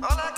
Olha que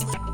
Slip